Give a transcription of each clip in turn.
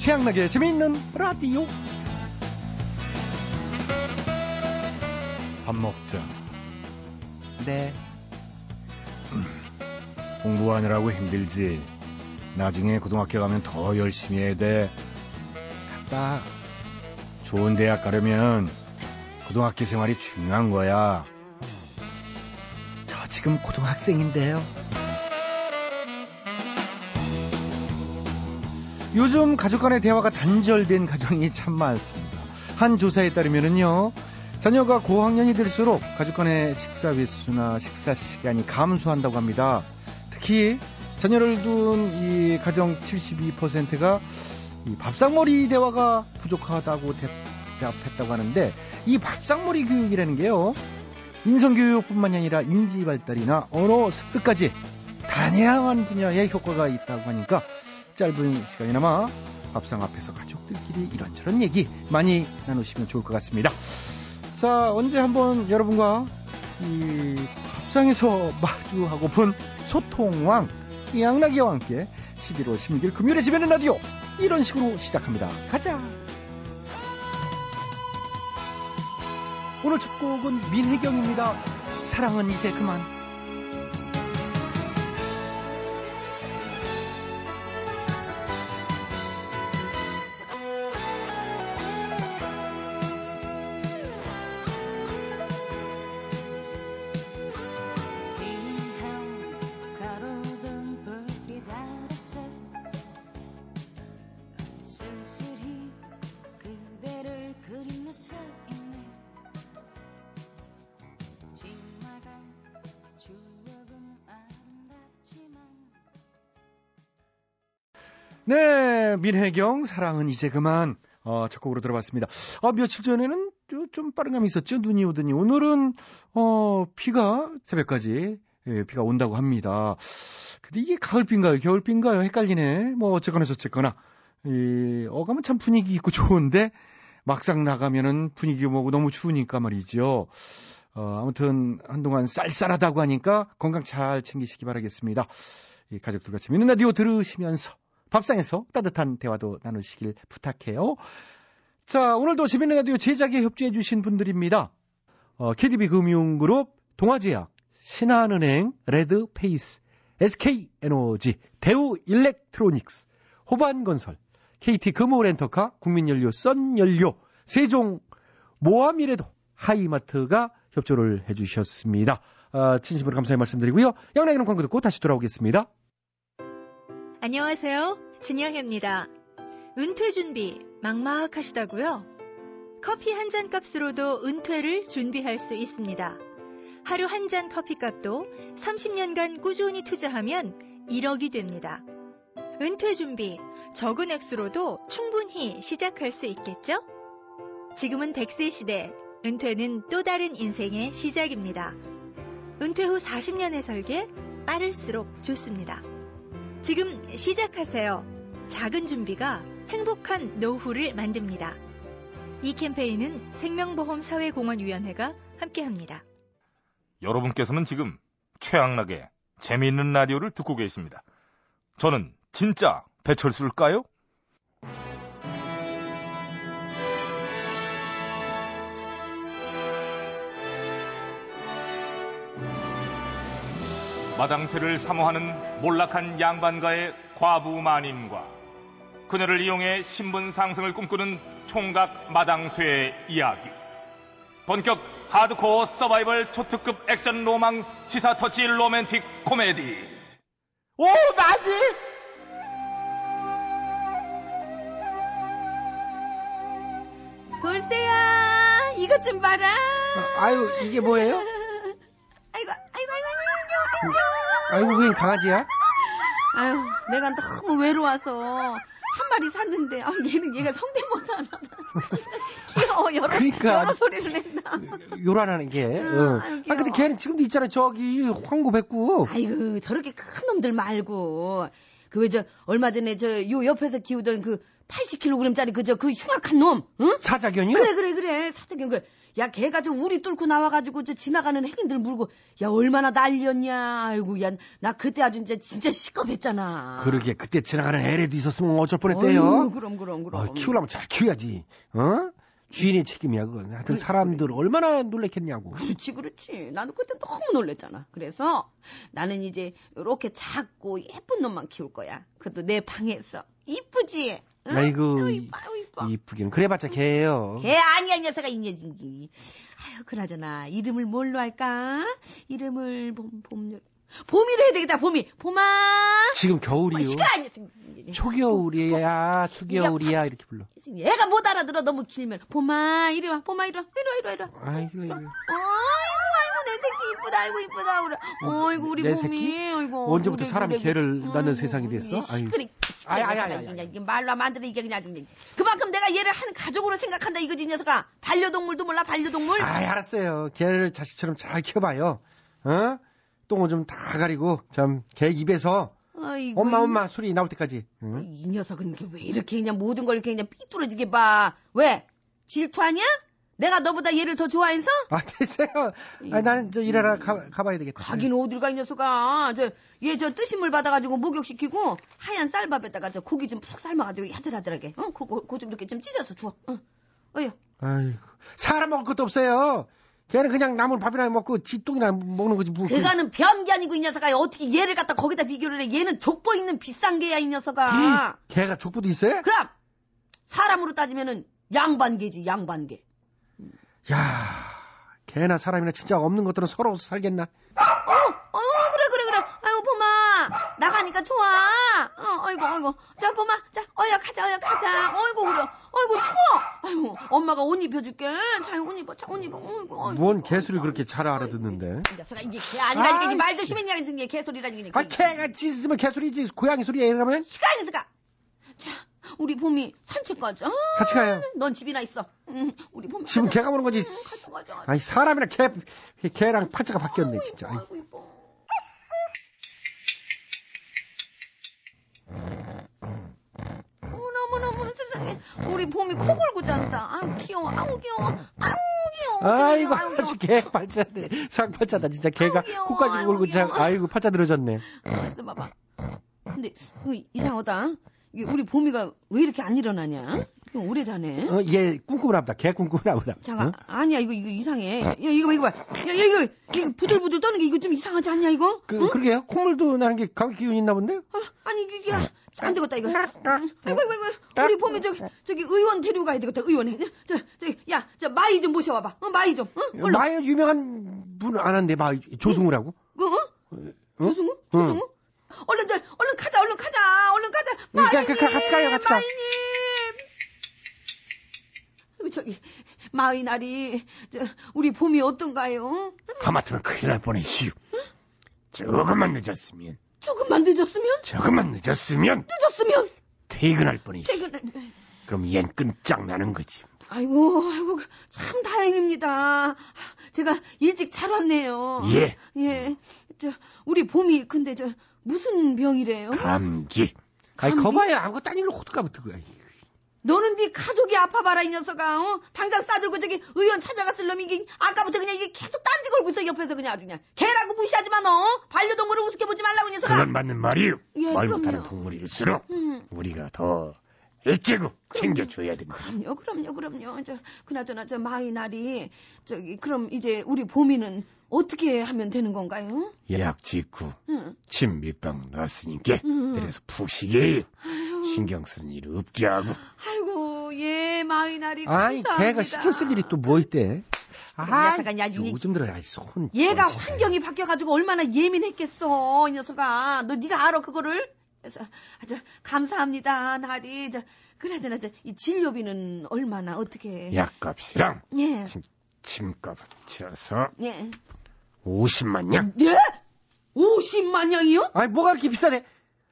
최양락의 재미있는 라디오. 밥 먹자. 네. 공부하느라고 힘들지. 나중에 고등학교 가면 더 열심히 해야 돼. 아빠, 좋은 대학 가려면 고등학교 생활이 중요한 거야. 저 지금 고등학생인데요. 요즘 가족 간의 대화가 단절된 가정이 참 많습니다. 한 조사에 따르면요. 자녀가 고학년이 될수록 가족 간의 식사 횟수나 식사 시간이 감소한다고 합니다. 특히 자녀를 둔 이 가정 72%가 이 밥상머리 대화가 부족하다고 대답했다고 하는데 이 밥상머리 교육이라는 게요. 인성교육뿐만 아니라 인지 발달이나 언어 습득까지 다양한 분야에 효과가 있다고 하니까 짧은 시간이나마 밥상 앞에서 가족들끼리 이런저런 얘기 많이 나누시면 좋을 것 같습니다. 자, 언제 한번 여러분과 이 밥상에서 마주하고픈 소통왕 양나기와 함께 11월 16일 금요일에 집에는 라디오 이런 식으로 시작합니다. 가자. 오늘 첫 곡은 민혜경입니다. 사랑은 이제 그만. 민혜경 사랑은 이제 그만 어, 첫 곡으로 들어봤습니다. 아, 며칠 전에는 좀 빠른 감이 있었죠. 눈이 오더니 오늘은 어, 비가 새벽까지 예, 비가 온다고 합니다. 근데 이게 가을비인가요? 겨울비인가요? 헷갈리네. 뭐 어쨌거나 저쨌거나 이 어감은 참 분위기 있고 좋은데 막상 나가면은 분위기 뭐고 너무 추우니까 말이죠. 어, 아무튼 한동안 쌀쌀하다고 하니까 건강 잘 챙기시기 바라겠습니다. 이 가족들과 재밌는 라디오 들으시면서 밥상에서 따뜻한 대화도 나누시길 부탁해요. 자, 오늘도 재밌는 라디오 제작에 협조해 주신 분들입니다. 어, KDB 금융그룹, 동아제약, 신한은행, 레드페이스, SK에너지, 대우 일렉트로닉스, 호반건설, KT 금호렌터카, 국민연료, 썬연료, 세종, 모아미래도, 하이마트가 협조를 해주셨습니다. 아, 진심으로 감사의 말씀드리고요. 양락이는 광고 듣고 다시 돌아오겠습니다. 안녕하세요. 진영혜입니다. 은퇴 준비 막막하시다고요? 커피 한 잔 값으로도 은퇴를 준비할 수 있습니다. 하루 한 잔 커피 값도 30년간 꾸준히 투자하면 1억이 됩니다. 은퇴 준비 적은 액수로도 충분히 시작할 수 있겠죠? 지금은 100세 시대, 은퇴는 또 다른 인생의 시작입니다. 은퇴 후 40년의 설계 빠를수록 좋습니다. 지금 시작하세요. 작은 준비가 행복한 노후를 만듭니다. 이 캠페인은 생명보험사회공헌위원회가 함께합니다. 여러분께서는 지금 최악락의 재미있는 라디오를 듣고 계십니다. 저는 진짜 배철수일까요? 마당쇠를 사모하는 몰락한 양반가의 과부 마님과 그녀를 이용해 신분 상승을 꿈꾸는 총각 마당쇠의 이야기. 본격 하드코어 서바이벌 초특급 액션 로망 시사 터치 로맨틱 코미디. 오, 맞지? 돌쇠야, 이것 좀 봐라. 아유, 이게 뭐예요? 아이고, 웬 강아지야? 아유, 내가 너무 외로워서 한 마리 샀는데, 아, 얘는 얘가 성대모사 하나. 귀여워, 여러, 그러니까. 여러 소리를 낸다. 요란하는 게. 응, 응. 아유, 아, 근데. 걔는 지금도 있잖아. 저기, 황구 백구. 아이고, 저렇게 큰 놈들 말고. 그 왜 저, 얼마 전에 저, 요 옆에서 키우던 그 80kg짜리 그저 그 흉악한 놈, 응? 사자견이요? 그래, 그래, 그래. 사자견 그, 야, 걔가 저 우리 뚫고 나와가지고 저 지나가는 행인들 물고, 야, 얼마나 난리였냐. 아이고, 야, 나 그때 아주 진짜, 진짜 시겁했잖아. 그러게 그때 지나가는 애라도 있었으면 어쩔 어휴, 뻔했대요. 그럼, 그럼, 그럼. 어, 키우려면 잘 키워야지. 어? 주인의 책임이야 그건. 하여튼 사람들 얼마나 놀랬겠냐고. 그렇지, 그렇지. 나도 그때 너무 놀랬잖아. 그래서 나는 이제 이렇게 작고 예쁜 놈만 키울 거야. 그것도 내 방에서. 이쁘지? 응? 아이고, 이-. 이쁘긴. 그래봤자 개예요. 걔 아니야, 이 녀석아, 이 녀석이. 아유, 그나저나, 이름을 뭘로 할까? 이름을, 봄, 봄. 봄이로 해야 되겠다, 봄이. 봄아! 지금 어, 겨울이요. 이 녀석. 초겨울이야, 초겨울이야 이렇게 불러. 얘가 못 알아들어, 너무 길면. 봄아, 이리 와, 봄아, 이리 와, 이리 와, 이리 와, 이리 와. 아이고, 이거. 아이고, 아이고, 내 새끼 이쁘다, 아이고, 이쁘다, 그래. 어이구, 우리 내 봄이. 새끼? 아이고, 언제부터 그래, 사람이 그래. 개를 낳는 아이고, 세상이 됐어? 시끄리. 아이, 아이, 아이, 아이, 말로 하면 안 되네, 이게 그냥 아주. 그만큼 내가 얘를 한 가족으로 생각한다, 이거지, 이 녀석아. 반려동물도 몰라, 반려동물? 아이, 알았어요. 개를 자식처럼 잘 키워봐요. 어? 똥을 좀 다 가리고, 참, 개 입에서 아이고. 엄마, 이- 엄마 소리 나올 때까지. 응? 이 녀석은 왜 이렇게 그냥 모든 걸 이렇게 그냥 삐뚤어지게 봐. 왜? 질투하냐? 내가 너보다 얘를 더 좋아해서? 아, 됐어요. 아, 나는 저 일하러 가, 가봐야 되겠다. 가긴 어딜 가, 이 녀석아. 저, 얘 저 뜨신물 받아가지고 목욕시키고 하얀 쌀밥에다가 저 고기 좀 푹 삶아가지고 야들야들하게. 어? 그거, 그거 좀 이렇게 좀 찢어서 줘. 어. 어여. 아이고. 사람 먹을 것도 없어요. 걔는 그냥 나물 밥이나 먹고 지 똥이나 먹는 거지. 뭐. 그- 그가는 변기 아니고 이 녀석아. 어떻게 얘를 갖다 거기다 비교를 해. 얘는 족보 있는 비싼 개야, 이 녀석아. 개가 족보도 있어요? 그럼! 사람으로 따지면은 양반개지, 양반개. 야 개나 사람이나 진짜 없는 것들은 서로 살겠나? 어, 그래, 그래, 그래. 아이고, 봄아. 나가니까 좋아. 어, 아이고, 아이고. 자, 봄아. 자, 어여, 가자, 어여, 가자. 어이구, 그래. 어이구, 추워. 아이고, 엄마가 옷 입혀줄게. 자, 옷 입어, 자, 옷 입어. 어이구. 뭔 개소리를 그렇게 잘 알아듣는데? 이 녀석아, 이게 개 아니라니까. 이 말도 심했냐, 이게 개소리라니까. 아, 개가 짖으면 개소리지. 고양이 소리야, 이러면? 이 녀석아. 자, 우리 봄이 산책 가자. 같이 가요. 넌 집이나 있어. 응, 우리 봄이. 지금 가자. 개가 보는 거지. 응, 가자, 가자. 아니, 사람이랑 개, 개랑 팔자가 바뀌었네, 진짜. 아이, 아이고, 이뻐. 어머나, 어머나, 어머나, 세상에. 우리 봄이 코 골고 잔다. 아우, 귀여워. 아우, 귀여워. 아우, 귀여워. 아이고, 아우, 아주 개 팔자네. 상팔자다, 진짜 개가 아우. 코까지 아이고, 골고 자, 귀여워. 아이고, 팔자 늘어졌네. 있어 봐봐. 근데, 어, 이상하다. 우리 봄이가 왜 이렇게 안 일어나냐? 오래 자네. 어, 얘 꿈꾸나 보다. 개 꿈꾸나 보다. 잠깐, 어? 아니야, 이거, 이거 이상해. 야, 이거 봐, 이거 봐. 야, 야, 이거, 이거 부들부들 떠는 게 이거 좀 이상하지 않냐, 이거? 그, 그러게요. 콧물도 나는 게 감기 기운 있나 본데? 아, 아니 이게 안 되겠다 이거. 아이고 아이고 아이고 우리 봄이 저기 저기 의원 데리고 가야 되겠다 의원에. 저 저기 야저 마의 좀 모셔와봐. 어 마의 좀. 어 얼른. 마이 유명한 분 아는데, 마 조승우라고? 그, 어? 응? 조승우? 응. 조승우? 얼른 저 얼른 가자 얼른 가자 얼른 가자. 응, 가- 마의님 가- 가- 같이 가요, 같이 가. 마의님. 저기 마의 나리 저 우리 봄이 어떤가요? 하마터면 큰일 날 뻔했시오. 조금만 늦었으면, 조금만 늦었으면 조금만 늦었으면 늦었으면 퇴근할 뻔했시오. 퇴근을. 그럼 얜 끈짝 나는 거지. 아이고, 아이고, 참 다행입니다. 제가 일찍 잘 왔네요. 예. 예. 저, 우리 봄이, 근데 저, 무슨 병이래요? 감기. 아이, 감기? 거봐요. 아무것도 아닌 걸 호들갑을 거야. 너는 네 가족이 아파봐라, 이 녀석아, 어? 당장 싸들고 저기 의원 찾아갔을 놈이 이게, 아까부터 그냥 이게 계속 딴지 걸고 있어, 옆에서 그냥 아주 그냥. 개라고 무시하지 마, 너! 반려동물을 우습게 보지 말라고, 이 녀석아! 그건 맞는 말이오. 예, 말 못하는. 동물일수록 음. 우리가 더 애끼고 챙겨줘야 됩니다. 그럼요, 그럼요, 그럼요. 저, 그나저나, 저, 마의 나리, 저기, 그럼 이제 우리 봄이는 어떻게 하면 되는 건가요? 약 짓구 응. 침 몇 방 놨으니까 음. 그래서 푹 쉬게 해요. 신경 쓰는 일 없게 하고. 아이고, 예, 마의 나리 아이, 감사합니다. 개가 신경 쓸 일이 또 뭐 있대? 아, 녀석아, 야, 이- 요즘 들어, 아이, 손. 얘가 좀 환경이 바뀌어가지고 얼마나 예민했겠어, 이 녀석아. 너 네가 알아 그거를? 그래서 아주 감사합니다, 나리. 저 그나저나 저 이 진료비는 얼마나 어떻게? 약값이랑 예, 침, 침값 합쳐서 예, 50만 냥. 예? 50만 냥이요? 아니, 뭐가 그렇게 비싸대?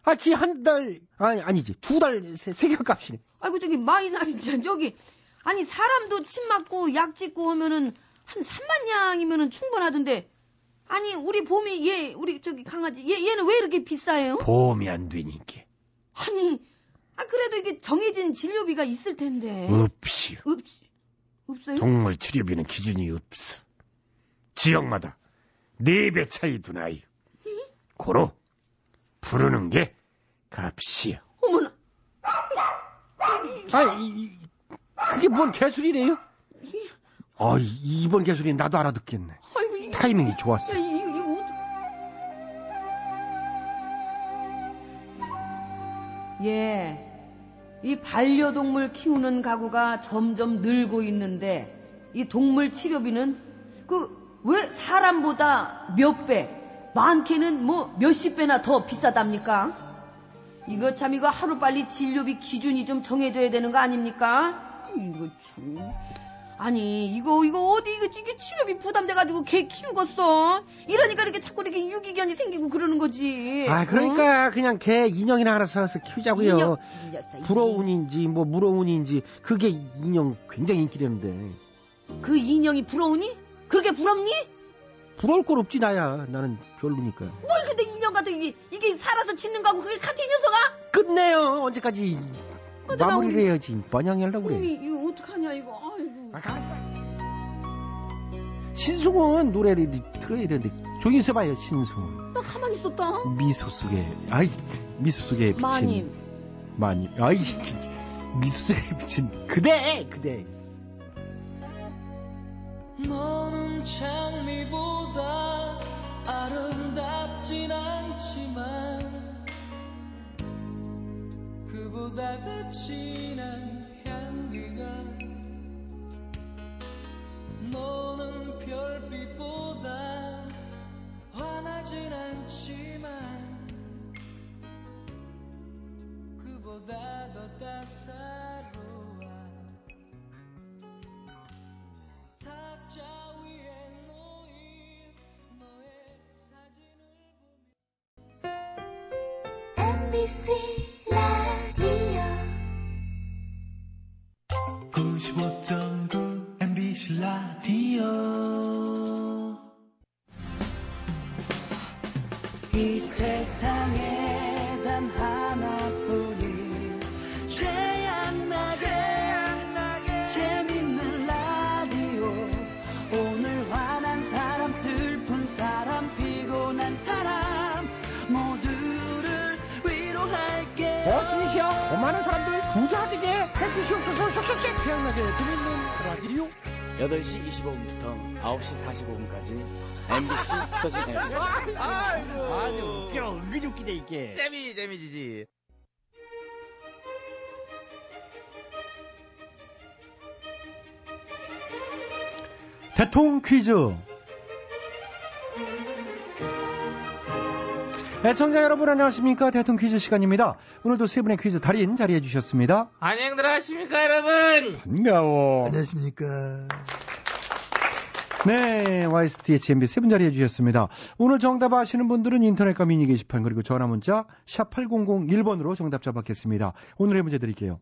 아, 지 한 달, 아니, 아니지. 두 달 세, 세경값이네. 아이고 저기 마의 나리 저 저기 아니 사람도 침 맞고 약 짓고 하면은 한 3만 냥이면은 충분하던데. 아니 우리 봄이 얘 우리 저기 강아지 얘 얘는 왜 이렇게 비싸요? 보험이 안 되니까. 아니, 아, 그래도 이게 정해진 진료비가 있을 텐데. 없이요. 없, 없어요? 동물 치료비는 기준이 없어. 지역마다 네 배 차이 두나이. 고로 부르는 게 값이야. 어머나. 아, 이, 이, 그게 뭔 개소리래요? 아, 이- 이번 개소리 나도 알아듣겠네. 아이고, 이, 타이밍이 좋았어. 이, 이, 어떡... 예, 이 반려동물 키우는 가구가 점점 늘고 있는데 이 동물 치료비는 그 왜 사람보다 몇 배, 많게는 뭐 몇십 배나 더 비싸답니까? 이거 참 이거 하루빨리 진료비 기준이 좀 정해져야 되는 거 아닙니까? 이거 참. 아니 이거 이거 어디 이거 이게 치료비 부담돼가지고 개 키우겠어? 이러니까 이렇게 자꾸 이렇게 유기견이 생기고 그러는 거지. 아, 그러니까 그냥 개 인형이나 하나 사서 키우자고요. 인형, 인자싸, 부러운인지 뭐 무러운인지 그게 인형 굉장히 인기라는데 그 인형이 부러우니? 그렇게 부럽니? 부러울 건 없지 나야 나는 별로니까 뭘 근데 인형 같은 이게 이게 살아서 짓는 거하고 그게 같은 이 녀석아? 끝내요 언제까지 마무리를 나오니? 해야지 번양이 하려고 그래 이, 이거 어떡하냐 이거. 아이고. 아, 가만있어 신승훈 노래를 들어야 되는데 조용히 있어봐요 신승훈 나 가만히 있었다. 미소 속에 아이 미소 속에 비친 마님. 마님 아이 미소 속에 비친 그대 그대 너는 장미보다 아름답진 않지만 그보다 더 진한 향기가 너는 별빛보다 환하진 않지만 그보다 더 따사로워. 탁자 사 쏙쏙쏙 태양나게 재밌는 라디오 8시 25분부터 9시 45분까지 MBC 표준 앱. 아주 웃겨 은근히 웃기네 이게 재미 재미지지. 대통 퀴즈. 애청자 여러분 안녕하십니까 대통 퀴즈 시간입니다. 오늘도 세 분의 퀴즈 달인 자리해 주셨습니다. 안녕들 하십니까 여러분. 반가워. 안녕하십니까 네, YSTHMB 세 분 자리해 주셨습니다. 오늘 정답 아시는 분들은 인터넷과 미니 게시판 그리고 전화 문자 샵 8001번으로 정답자 받겠습니다. 오늘의 문제 드릴게요.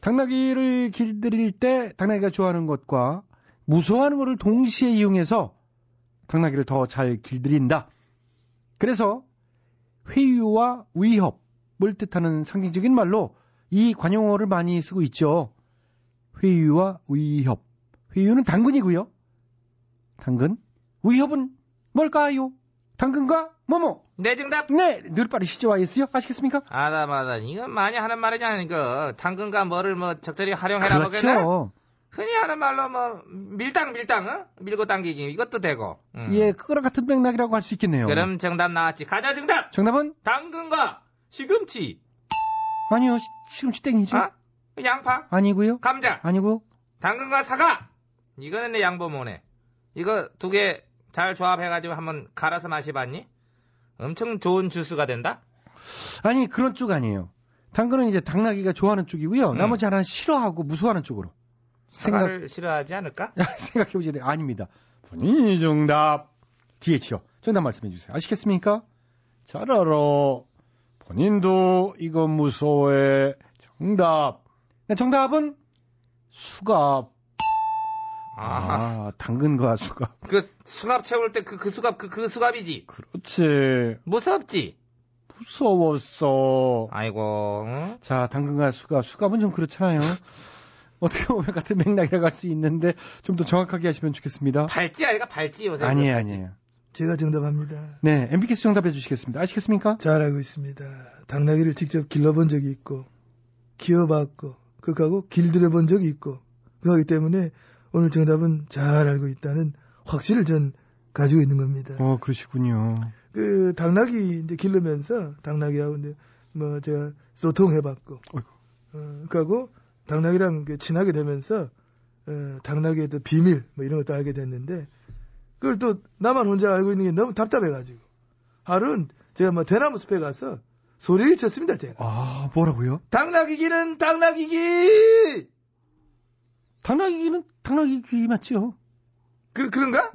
당나귀를 길들일 때 당나귀가 좋아하는 것과 무서워하는 것을 동시에 이용해서 당나귀를 더 잘 길들인다. 그래서 회유와 위협을 뜻하는 상징적인 말로 이 관용어를 많이 쓰고 있죠. 회유와 위협. 회유는 당근이고요. 당근. 위협은 뭘까요? 당근과 뭐뭐. 내 정답. 네, 늘 빠르시죠, YS요? 아시겠습니까? 아다마다 이건 많이 하는 말이지 않으니까 당근과 뭐를 뭐 적절히 활용해라. 그렇죠. 흔히 하는 말로 뭐 밀당 밀당 어? 밀고 당기기 이것도 되고. 음. 예, 그거랑 같은 맥락이라고 할 수 있겠네요. 그럼 정답 나왔지. 가자 정답. 정답은? 당근과 시금치. 아니요, 시- 시금치 땡이죠. 아? 양파. 아니고요. 감자. 아니고. 당근과 사과. 이거는 내 양보 모네. 이거 두 개 잘 조합해가지고 한번 갈아서 마셔봤니? 엄청 좋은 주스가 된다. 아니, 그런 쪽 아니에요. 당근은 이제 당나귀가 좋아하는 쪽이고요. 음. 나머지 하나는 싫어하고 무서워하는 쪽으로. 사과를 싫어하지 않을까? 생각해보셔야 돼요. 아닙니다. 본인이 정답. DH요. 정답 말씀해 주세요. 아시겠습니까? 잘 알아. 본인도 이거 무서워해. 정답. 네, 정답은 수갑. 아, 아, 당근과 수갑. 그 수갑 채울 때 그 그 수갑 그 그 수갑이지. 그렇지. 무섭지. 무서웠어. 아이고. 응? 자, 당근과 수갑. 수갑은 좀 그렇잖아요. 어떻게 보면 같은 맥락이라고 할 수 있는데 좀 더 정확하게 하시면 좋겠습니다. 발찌 아이가 발찌 요새. 아니에요, 아니에요. 제가 정답합니다. 네, MBK스 정답해 주시겠습니다. 아시겠습니까? 잘 알고 있습니다. 당나귀를 직접 길러본 적이 있고, 키워봤고, 그하고 길들여본 적이 있고, 그하기 때문에 오늘 정답은 잘 알고 있다는 확신을 전 가지고 있는 겁니다. 어, 그러시군요. 그 당나귀 이제 기르면서 당나귀하고 이제 뭐 제가 소통해봤고, 어이구. 어, 그하고 당나귀랑 그 친하게 되면서 어, 당나귀의 또 비밀 뭐 이런 것도 알게 됐는데 그걸 또 나만 혼자 알고 있는 게 너무 답답해가지고 하루는 제가 뭐 대나무 숲에 가서 소리를 쳤습니다 제가 아, 뭐라고요? 당나귀기는 당나귀기 당나귀는 당나귀 귀 맞죠? 그 그런가?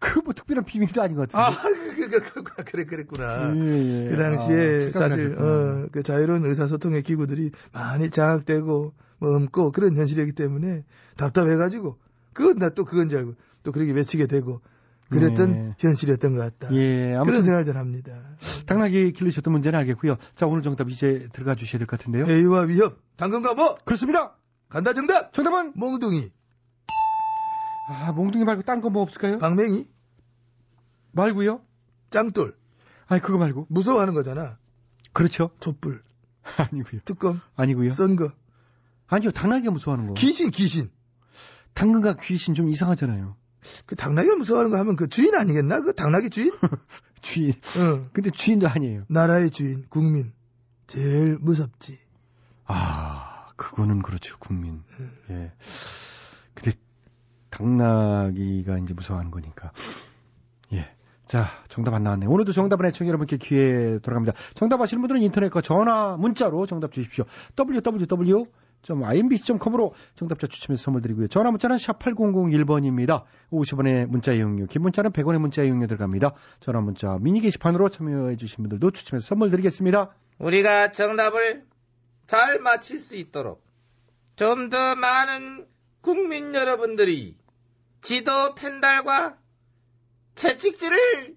그 뭐 특별한 비밀도 아닌 것 같은데. 아 그, 그, 그, 그, 그래 그랬구나. 예, 예. 그 당시에 아, 사실. 어, 그 자유로운 의사소통의 기구들이 많이 장악되고 뭐 없고 그런 현실이기 때문에 답답해가지고 그건 나 또 그건 줄 알고 또 그렇게 외치게 되고 그랬던 네. 현실이었던 것 같다. 예, 아무튼 그런 생각을 전 합니다. 당나귀 기르셨던 문제는 알겠고요. 자, 오늘 정답 이제 들어가 주셔야 될 것 같은데요. 해유와 위협, 당근과 뭐 그렇습니다. 간다 정답. 정답은 몽둥이, 아, 몽둥이 말고 딴 거 뭐 없을까요? 방맹이, 말고요. 짱돌 아니, 그거 말고. 무서워하는 거잖아. 그렇죠. 촛불, 아니고요. 뚜껑, 아니고요. 썬 거, 아니요, 당나귀가 무서워하는 거. 귀신, 귀신. 당근과 귀신 좀 이상하잖아요. 그 당나귀가 무서워하는 거 하면 그 주인 아니겠나? 그 당나귀 주인? 주인. 어. 근데 주인도 아니에요. 나라의 주인, 국민. 제일 무섭지. 아, 그거는 그렇죠, 국민. 예. 근데 당나귀가 이제 무서워하는 거니까. 예. 자, 정답 안 나왔네요. 오늘도 정답은 애청 여러분께 기회 돌아갑니다. 정답 아시는 분들은 인터넷과 전화, 문자로 정답 주십시오. www.imbc.com으로 정답자 추첨해서 선물 드리고요. 전화 문자는 샵 8001번입니다. 50원의 문자 이용료, 긴 문자는 100원의 문자 이용료 들어갑니다. 전화 문자 미니 게시판으로 참여해 주신 분들도 추첨해서 선물 드리겠습니다. 우리가 정답을 잘 맞힐 수 있도록 좀 더 많은 국민 여러분들이 지도 펜달과 채찍질을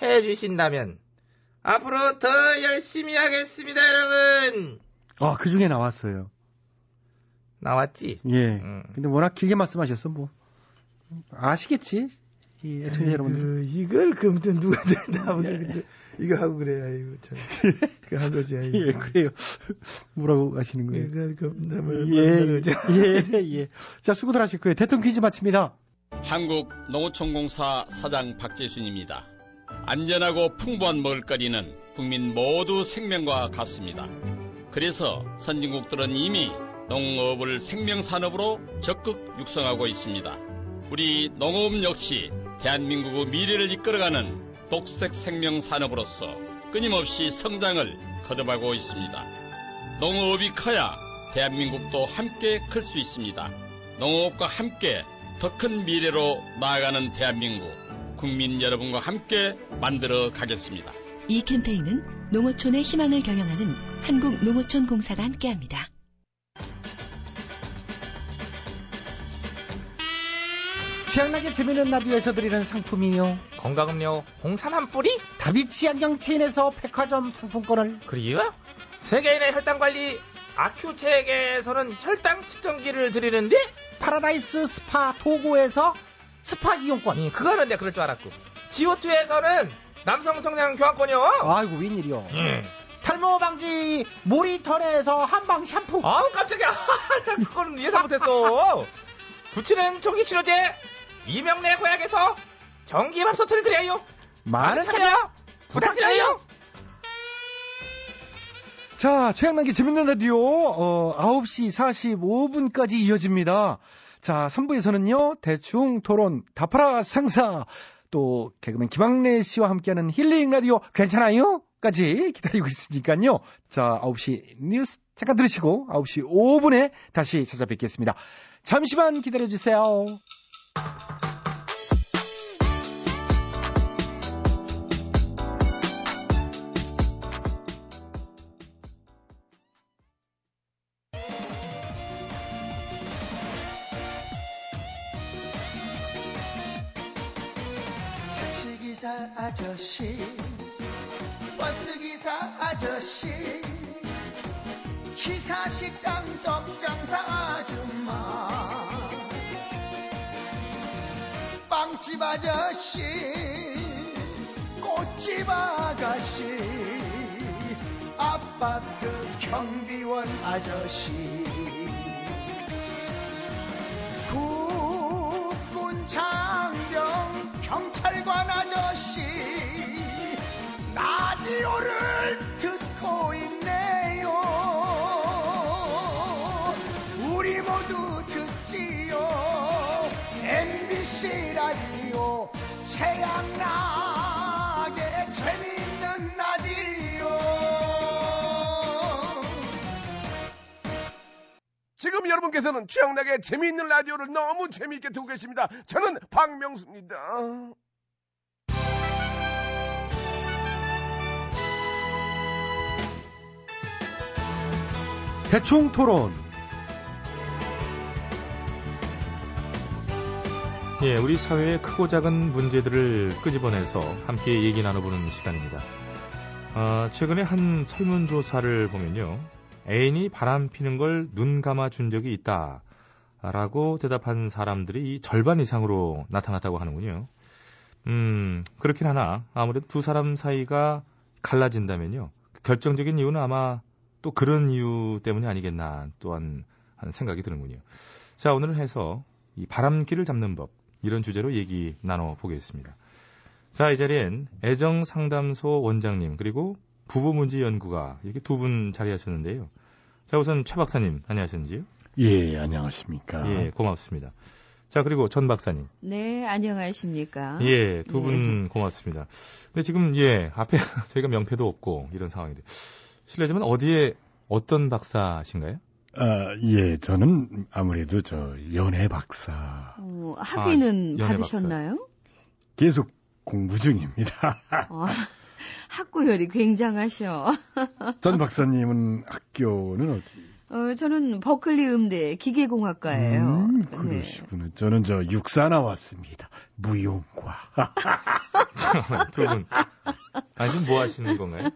해주신다면 앞으로 더 열심히 하겠습니다, 여러분. 아, 그 중에 나왔어요. 나왔지? 예. 음. 근데 워낙 길게 말씀하셨어, 뭐. 아시겠지? 이 애청자 여러분들. 그, 이걸 그럼 또 누가 나보고 근데 이거 하고 그래, 아이고 참. 그거 한 거지, 아이고. 예, 그래요. 뭐라고 하시는 거예요? 이걸 나뭘 예, 예, 예. 자, 수고들 하셨고요. 대통령 퀴즈 마칩니다. 한국농어촌공사 사장 박재순입니다. 안전하고 풍부한 먹을거리는 국민 모두 생명과 같습니다. 그래서 선진국들은 이미 농업을 생명산업으로 적극 육성하고 있습니다. 우리 농업 역시 대한민국의 미래를 이끌어가는 독색 생명산업으로서 끊임없이 성장을 거듭하고 있습니다. 농업이 커야 대한민국도 함께 클 수 있습니다. 농업과 함께 더 큰 미래로 나아가는 대한민국 국민 여러분과 함께 만들어 가겠습니다. 이 캠페인은 농어촌의 희망을 경영하는 한국농어촌 공사가 함께합니다. 취향나게 재미있는 라디오에서 드리는 상품이요. 건강음료 홍삼 한 뿌리? 다비치 안경 체인에서 백화점 상품권을. 그리고 세계인의 혈당 관리 아큐첵에서는 혈당 측정기를 드리는데 파라다이스 스파 도고에서 스파 이용권. 음, 그거는 내가 그럴 줄 알았고 GO2에서는 남성 정장 교환권이요 아이고, 웬일이요. 음. 탈모 방지 모리턴에서 한방 샴푸. 아우 깜짝이야 그거는 예상 못했어 붙이는 종기 치료제 이명래 고약에서 전기밥솥을 드려요 많은 참여 부탁드려요 자, 최양락의 재밌는 라디오, 어, 9시 45분까지 이어집니다. 자, 3부에서는요, 대충 토론, 다파라 상사, 또, 개그맨 김학래 씨와 함께하는 힐링 라디오, 괜찮아요? 까지 기다리고 있으니까요. 자, 9시 뉴스 잠깐 들으시고, 9시 5분에 다시 찾아뵙겠습니다. 잠시만 기다려 주세요. 기사 아저씨, 버스 기사 아저씨, 기사 식당 떡장사 아줌마 빵집 아저씨 꽃집 아가씨 아파트 경비원 아저씨 국군 장 병 경찰관 아저씨 라디오를 듣고 있네요 우리 모두 듣지요 MBC 라디오 최양락의 재미있는 라디오 지금 여러분께서는 최양락의 재미있는 라디오를 너무 재미있게 듣고 계십니다. 저는 박명수입니다. 대충 토론. 예, 우리 사회의 크고 작은 문제들을 끄집어내서 함께 얘기 나눠보는 시간입니다. 어, 최근에 한 설문조사를 보면요. 애인이 바람 피는 걸 눈 감아 준 적이 있다. 라고 대답한 사람들이 이 절반 이상으로 나타났다고 하는군요. 음, 그렇긴 하나, 아무래도 두 사람 사이가 갈라진다면요. 결정적인 이유는 아마 또 그런 이유 때문이 아니겠나 또한 하는 생각이 드는군요. 자, 오늘은 해서 이 바람기를 잡는 법, 이런 주제로 얘기 나눠보겠습니다. 자, 이 자리엔 애정 상담소 원장님, 그리고 부부 문제 연구가 이렇게 두 분 자리하셨는데요. 자, 우선 최 박사님, 안녕하셨는지요? 예, 안녕하십니까. 예, 고맙습니다. 자, 그리고 전 박사님. 네, 안녕하십니까. 예, 두분 네. 고맙습니다. 근데 지금, 예, 앞에 저희가 명패도 없고 이런 상황인데. 실례지만 어디에 어떤 박사신가요? 아, 예, 저는 아무래도 저 연애 박사 어, 학위는 아, 연애 받으셨나요? 계속 공부 중입니다. 어, 학구열이 굉장하셔. 전 박사님은 학교는 어디? 어, 저는 버클리 음대 기계공학과예요. 음, 네. 그러시구나. 저는 저 육사 나왔습니다. 무용과. 잠깐만, 두 분. 아니, 지금 뭐 하시는 건가요?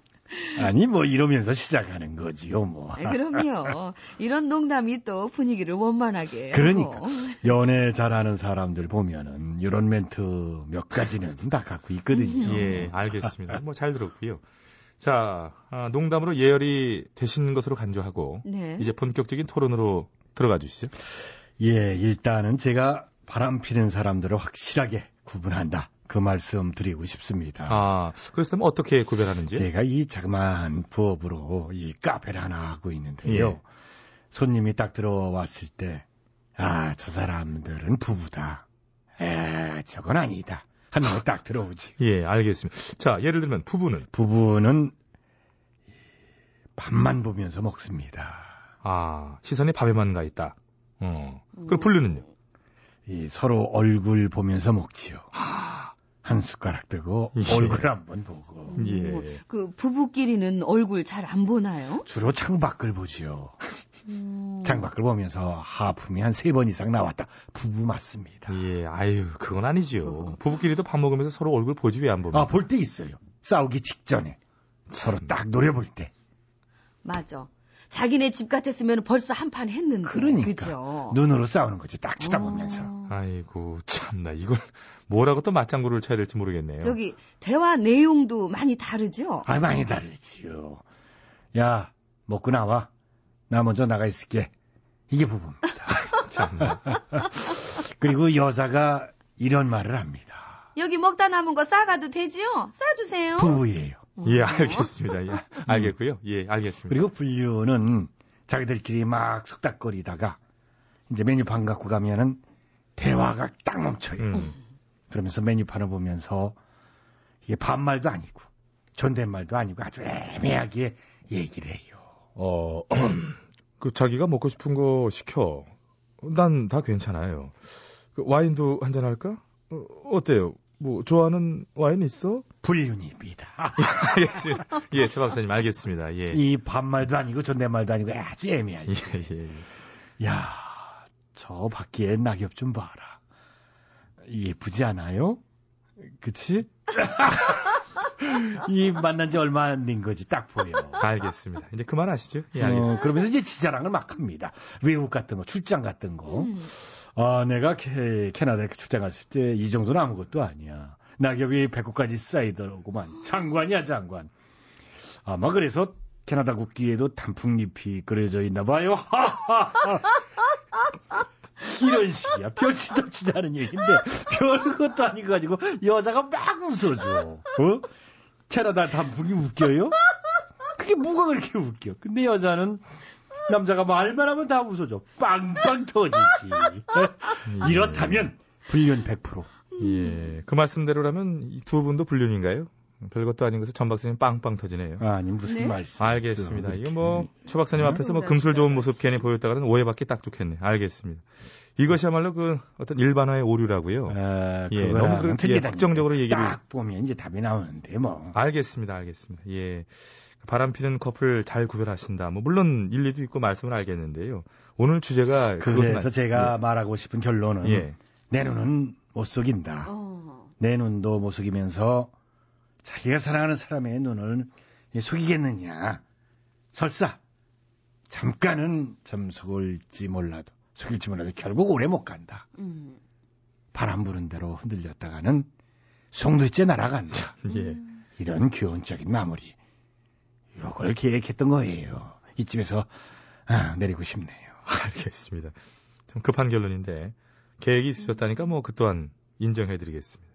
아니 뭐 이러면서 시작하는 거지요, 뭐. 네, 그럼요. 이런 농담이 또 분위기를 원만하게. 그러니까 하고. 연애 잘하는 사람들 보면은 이런 멘트 몇 가지는 다 갖고 있거든요. 예, 알겠습니다. 뭐 잘 들었고요. 자, 아, 농담으로 예열이 되신 것으로 간주하고 네. 이제 본격적인 토론으로 들어가 주시죠. 예, 일단은 제가 바람 피는 사람들을 확실하게 구분한다. 그 말씀 드리고 싶습니다. 아, 그렇다면 어떻게 구별하는지? 제가 이 자그마한 부업으로 이 카페를 하나 하고 있는데요. 예. 손님이 딱 들어왔을 때, 아, 저 사람들은 부부다. 에, 저건 아니다. 하는 거 딱 들어오지. 예, 알겠습니다. 자, 예를 들면 부부는 부부는 밥만 보면서 먹습니다. 아, 시선이 밥에만 가 있다. 어. 그럼 분류는요? 이 서로 얼굴 보면서 먹지요. 한 숟가락 뜨고 예. 얼굴 한 번 보고. 예. 그 부부끼리는 얼굴 잘 안 보나요? 주로 창밖을 보지요. 음. 창밖을 보면서 하품이 한 세 번 이상 나왔다. 부부 맞습니다. 예, 아유, 그건 아니죠. 부부끼리도 밥 먹으면서 서로 얼굴 보지 왜 안 보면? 아, 볼 때 있어요. 싸우기 직전에. 서로 딱 노려볼 때. 맞아. 자기네 집 같았으면 벌써 한 판 했는데. 그러니까. 그죠? 눈으로 싸우는 거지. 딱 쳐다보면서. 어. 아이고, 참나, 이걸 뭐라고 또 맞장구를 쳐야 될지 모르겠네요. 저기 대화 내용도 많이 다르죠? 아, 많이 다르지요. 야, 먹고 나와. 나 먼저 나가 있을게. 이게 부부입니다. 참나. 그리고 여자가 이런 말을 합니다. 여기 먹다 남은 거 싸가도 되지요? 싸주세요. 부부예요. 예, 알겠습니다. 예, 알겠고요. 예, 알겠습니다. 그리고 분류는 자기들끼리 막 숙닥거리다가 이제 메뉴판 갖고 가면은 대화가 딱 멈춰요. 음. 그러면서 메뉴판을 보면서 이게 반말도 아니고 존댓말도 아니고 아주 애매하게 얘기를 해요. 어, 그 자기가 먹고 싶은 거 시켜. 난 다 괜찮아요. 그 와인도 한잔 할까? 어, 어때요? 뭐 좋아하는 와인 있어? 불륜입니다. 알겠습니다. 예, 최 박사님 알겠습니다. 예. 이 반말도 아니고 존댓말도 아니고 아주 애매하죠. 예, 예. 예. 야, 저 밖에 낙엽 좀 봐라. 예쁘지 않아요? 그치? 이 만난 지 얼마 안 된 거지 딱 보여. 알겠습니다. 이제 그만하시죠. 예, 어, 알겠습니다. 그러면서 이제 지자랑을 막 합니다. 외국 같은 거, 출장 같은 거. 음. 아, 내가 캐, 캐나다에 출장 갔을 때 이 정도는 아무것도 아니야. 낙엽이 배꼽까지 쌓이더라고만. 장관이야, 장관. 아마 그래서 캐나다 국기에도 단풍잎이 그려져 있나 봐요. 이런 식이야. 없지 않은 얘기인데, 별것도 아닌 거 가지고 여자가 막 웃어줘. 어? 캐나다 단풍이 웃겨요? 그게 뭐가 그렇게 웃겨? 근데 여자는 남자가 말만 하면 다 웃어줘. 빵빵 터지지. 이렇다면 불륜 100%. 예, 그 말씀대로라면 이두 분도 불륜인가요? 별것도 아닌 것을 전 박사님 빵빵 터지네요. 아니 무슨 네? 말씀? 알겠습니다. 또 이거 뭐, 최 박사님 어? 앞에서 뭐 금술 좋은 모습 괜히 보였다가는 오해받기 딱 좋겠네. 알겠습니다. 이것이야말로 그 어떤 일반화의 오류라고요. 아, 예, 너무 그렇게 틀리다니까. 확정적으로 얘기를. 딱 보면 이제 답이 나오는데 뭐. 알겠습니다, 알겠습니다. 예. 바람 피는 커플 잘 구별하신다. 뭐, 물론 일리도 있고 말씀을 알겠는데요. 오늘 주제가. 그래서 제가 말하고 싶은 결론은 예. 내 눈은 못 속인다. 어. 내 눈도 못 속이면서 자기가 사랑하는 사람의 눈을 속이겠느냐. 설사 잠깐은 참 속을지 몰라도 속일지 몰라도 결국 오래 못 간다. 음. 바람 부는 대로 흔들렸다가는 송두째 날아간다. 예. 이런 교훈적인 마무리. 요걸 계획했던 거예요. 이쯤에서 아, 내리고 싶네요. 알겠습니다. 좀 급한 결론인데 계획이 있으셨다니까 뭐 그 또한 인정해드리겠습니다.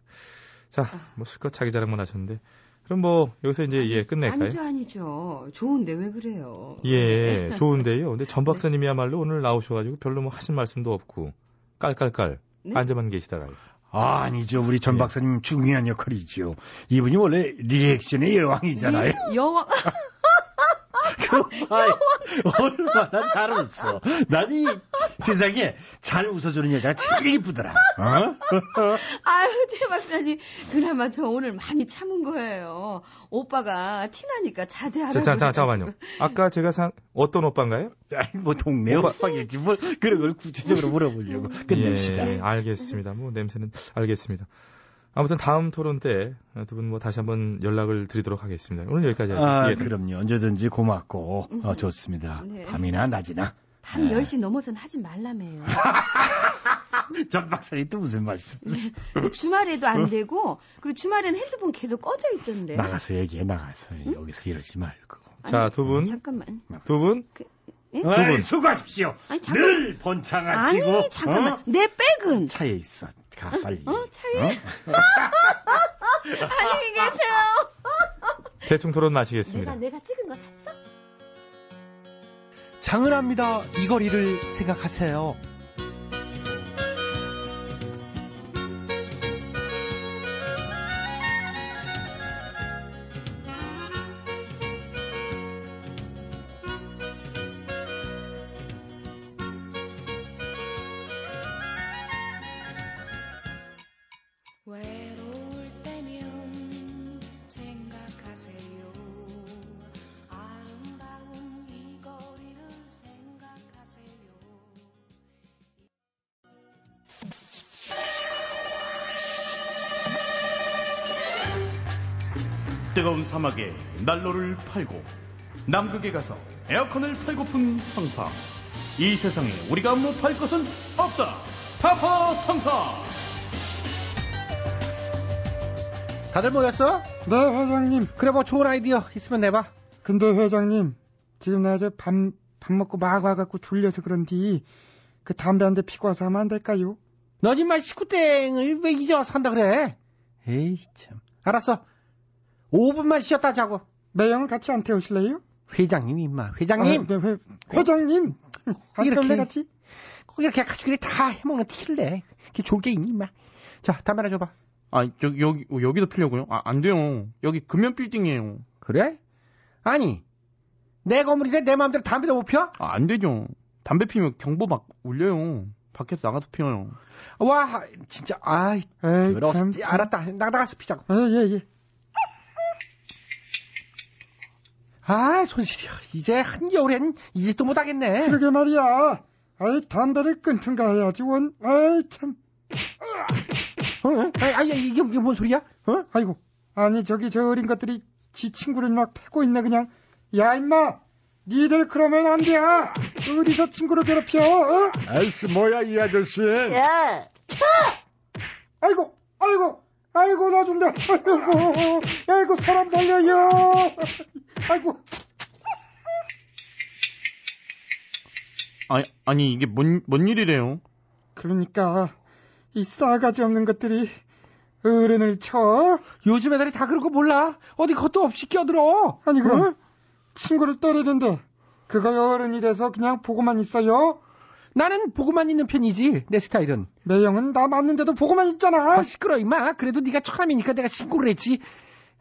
자, 뭐 실컷 자기 자랑만 하셨는데 그럼 뭐 여기서 이제 예 끝낼까요? 아니죠, 아니죠. 좋은데 왜 그래요? 예, 좋은데요. 근데 전 박사님이야말로 오늘 나오셔가지고 별로 뭐 하신 말씀도 없고 깔깔깔 네? 앉아만 계시다가요. 아, 아니죠. 우리 전 예. 박사님 중요한 역할이죠. 이분이 원래 리액션의 여왕이잖아요. 여왕. 아이, 얼마나 잘 웃어. 나는 이 세상에 잘 웃어주는 여자가 제일 이쁘더라. 어? 아유, 최 박사님. 그나마 저 오늘 많이 참은 거예요. 오빠가 티나니까 자제하라고. 자, 자, 자, 잠깐만요. 아까 제가 산 어떤 오빠인가요? 아이, 뭐 동네 오빠- 오빠겠지. 뭘 그런 걸 구체적으로 물어보려고. 끝냅시다. 예, 알겠습니다. 뭐 냄새는 알겠습니다. 아무튼 다음 토론 때 두 분 뭐 다시 한번 연락을 드리도록 하겠습니다. 오늘 여기까지 하죠. 아, 예, 그럼요. 언제든지 고맙고 어, 좋습니다. 네. 밤이나 낮이나. 밤 네. 10시 넘어선 하지 말라며요. 전 박사님 또 무슨 말씀? 저 주말에도 안 되고, 그리고 주말에는 핸드폰 계속 꺼져 있던데. 나가서 얘기해 나가서 여기서 이러지 말고. 자, 두 분, 잠깐만. 두 분, 예? 분. 아이, 수고하십시오. 아니, 잠깐. 늘 번창하시고. 아니, 잠깐만. 어? 내 백은. 차에 있어. 가 빨리. 어, 차에? 어? 안녕히 계세요. 대충 토론 마치겠습니다. 내가, 내가 찍은 거 샀어? 장은합니다. 이 거리를 생각하세요. 뜨거운 사막에 난로를 팔고 남극에 가서 에어컨을 팔고픈 상사 이 세상에 우리가 못 팔 것은 없다 타파 상사 다들 모였어? 네, 회장님. 그래, 뭐 좋은 아이디어 있으면 내봐. 근데 회장님, 지금 나 이제 밥, 밥 먹고 막 와갖고 졸려서 그런디, 그 담배 한 대 피고 와서 하면 안 될까요? 넌 임마 식구땡을 왜 이제 와서 한다 그래? 에이, 참. 알았어. 5분만 쉬었다 자고. 매형을 같이 안 태우실래요? 회장님, 임마. 회장님. 아, 네, 회, 회장님! 안 이렇게. 같이? 꼭 이렇게 가족끼리 다 해먹는 티를 내. 그게 좋을 게 있니, 임마. 자, 담배 하나 줘봐. 아, 여기, 여기, 여기도 피려고요? 아, 안 돼요. 여기 금연 빌딩이에요. 그래? 아니, 내 건물인데 내 마음대로 담배도 못 펴? 아, 안 되죠. 담배 피면 경보 막 울려요. 밖에서 나가서 피워요. 와, 진짜, 아이. 참. 알았다. 나, 나가서 피자고. 아, 예, 예. 아, 손실이야. 이제 한겨울엔 이 짓도 못하겠네. 그러게 말이야. 아이, 담배를 끊든가 해야지, 원. 아이, 참. 어? 아, 아, 이게, 이게 뭔 소리야? 어? 아이고, 아니 저기 저 어린 것들이 지 친구를 막 패고 있네 그냥. 야 임마, 니들 그러면 안 돼. 어디서 친구를 괴롭혀? 어? 아이씨 뭐야 이 아저씨. 야, 아이고, 아이고, 아이고 나 준다. 아이고, 아이고 사람 살려요. 아이고. 아니, 아니 이게 뭔, 뭔 일이래요? 그러니까 이 싸가지 없는 것들이 어른을 쳐. 요즘 애들이 다 그런 거 몰라. 어디 것도 없이 끼어들어. 아니 그럼 응? 친구를 때리는데 그거 어른이 돼서 그냥 보고만 있어요? 나는 보고만 있는 편이지. 내 스타일은. 매형은 나 맞는데도 보고만 있잖아. 아, 시끄러 임마. 그래도 네가 처남이니까 내가 신고를 했지.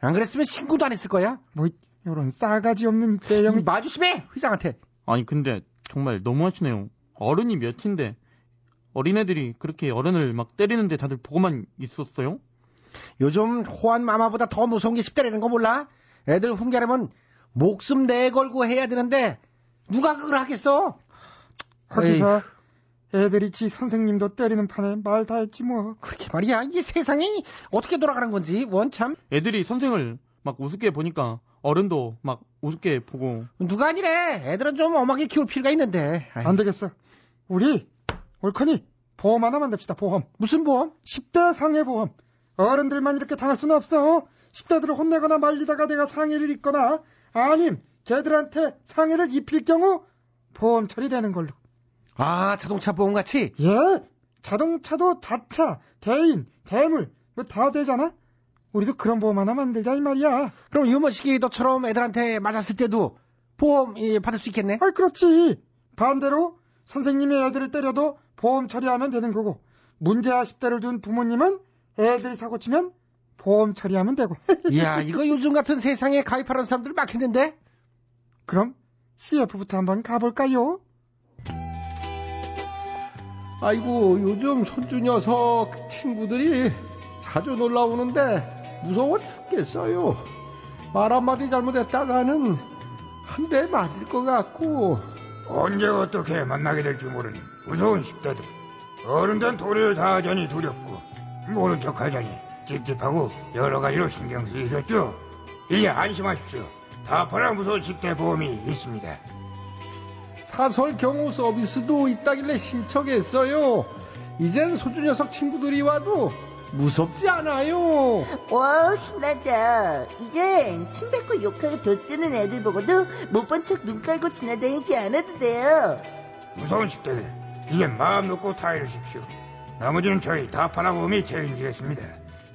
안 그랬으면 신고도 안 했을 거야. 뭐 이런 싸가지 없는 매형이 마주심해 회장한테. 아니 근데 정말 너무하시네요. 어른이 몇인데 어린애들이 그렇게 어른을 막 때리는데 다들 보고만 있었어요? 요즘 호환 마마보다 더 무서운 게 10대라는 거 몰라? 애들 훈계하려면 목숨 내걸고 해야 되는데 누가 그걸 하겠어? 거기서 애들이 지 선생님도 때리는 판에 말 다 했지 뭐. 그렇게 말이야. 이 세상이 어떻게 돌아가는 건지 원참. 애들이 선생을 막 우습게 보니까 어른도 막 우습게 보고 누가 아니래. 애들은 좀 엄하게 키울 필요가 있는데. 아이. 안 되겠어. 우리 옳거니 보험 하나 만듭시다. 보험. 무슨 보험? 10대 상해 보험. 어른들만 이렇게 당할 수는 없어. 10대들을 혼내거나 말리다가 내가 상해를 입거나 아님 걔들한테 상해를 입힐 경우 보험 처리되는 걸로. 아 자동차 보험 같이? 예. 자동차도 자차, 대인, 대물 뭐다 되잖아. 우리도 그런 보험 하나 만들자 이 말이야. 그럼 유머시기 너처럼 애들한테 맞았을 때도 보험 예, 받을 수 있겠네? 아 그렇지. 반대로 선생님이 애들을 때려도 보험 처리하면 되는 거고 문제아 10대를 둔 부모님은 애들이 사고 치면 보험 처리하면 되고. 이야 이거 요즘 같은 세상에 가입하는 사람들 많겠는데? 그럼 CF부터 한번 가볼까요? 아이고 요즘 손주 녀석 친구들이 자주 놀러 오는데 무서워 죽겠어요. 말 한마디 잘못했다가는 한 대 맞을 것 같고 언제 어떻게 만나게 될지 모르는 무서운 10대들. 어른된 도리를 다하자니 두렵고 모른 척하자니 찝찝하고 여러 가지로 신경 쓰이셨죠? 이제 안심하십시오. 다파라 무서운 10대 보험이 있습니다. 사설 경호 서비스도 있다길래 신청했어요. 이젠 손주 녀석 친구들이 와도 무섭지 않아요. 와 신나다. 이젠 침 뱉고 욕하고 돋드는 애들 보고도 못 본 척 눈 깔고 지나다니지 않아도 돼요. 무서운 10대들. 이제 마음 놓고 타이르십시오. 나머지는 저희 다파라 보험이 책임지겠습니다.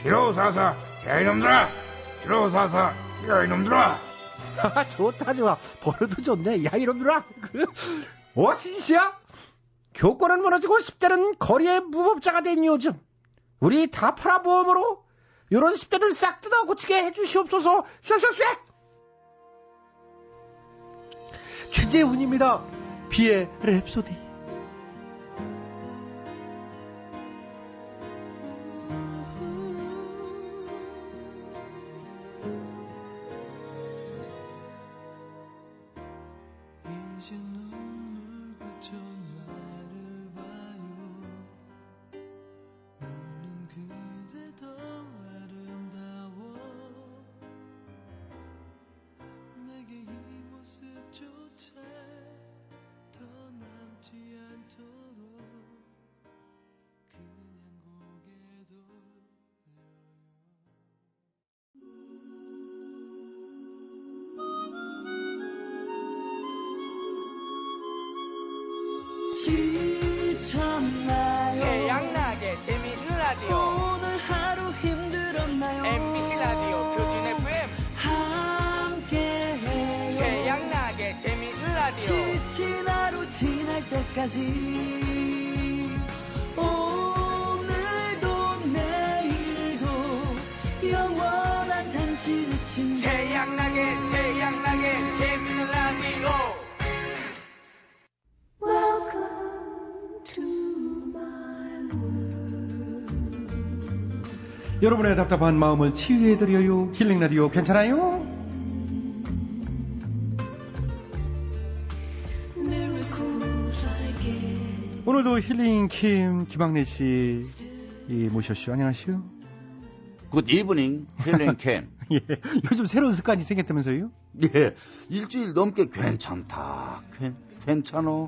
1544, 야 이놈들아! 1544, 야 이놈들아! 좋다 좋아. 버릇도 좋네. 야 이놈들아. 어 진시야? 교권은 무너지고 10대는 거리의 무법자가 된 요즘. 우리 다 팔아 보험으로 요런 10대를 싹 뜯어 고치게 해주시옵소서. 슈슈슈. 최재훈입니다. 비의 랩소디. 여러분의 답답한 마음을 치유해드려요. 힐링 라디오 괜찮아요? 오늘도 힐링 킴 김학래 씨 이, 모셨슈. 안녕하세요. Good evening healing 킴 예. 요즘 새로운 습관이 생겼다면서요? 예, 일주일 넘게 괜찮다, 괜, 괜찮어.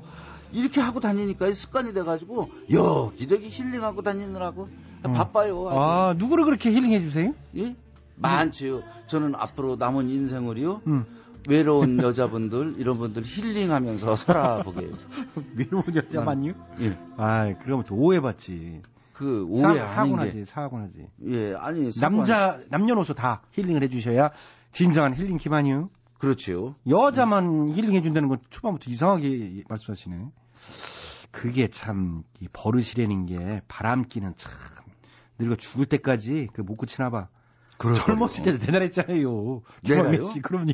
이렇게 하고 다니니까 습관이 돼가지고 여기저기 healing하고 다니느라고 바빠요. 아주. 아, 누구를 그렇게 힐링해 주세요? 예? 많지요. 저는 앞으로 남은 인생을요. 음. 외로운 여자분들 이런 분들 힐링하면서 살아보게. 외로운 여자만요? 예. 아, 그러면 또 오해받지. 그 오해 사, 아닌 사고 나지, 게. 사고 나지. 예, 아니 남자 남녀노소 다 힐링을 해주셔야 진정한 힐링 기반이요. 그렇지요. 여자만 힐링해 준다는 건 초반부터 이상하게 말씀하시네. 그게 참이 버릇이라는 게 바람기는 참 늙어 죽을 때까지 그 못 고치나 봐. 젊었을 때도 대단했잖아요. 내가요? 씨, 그럼요.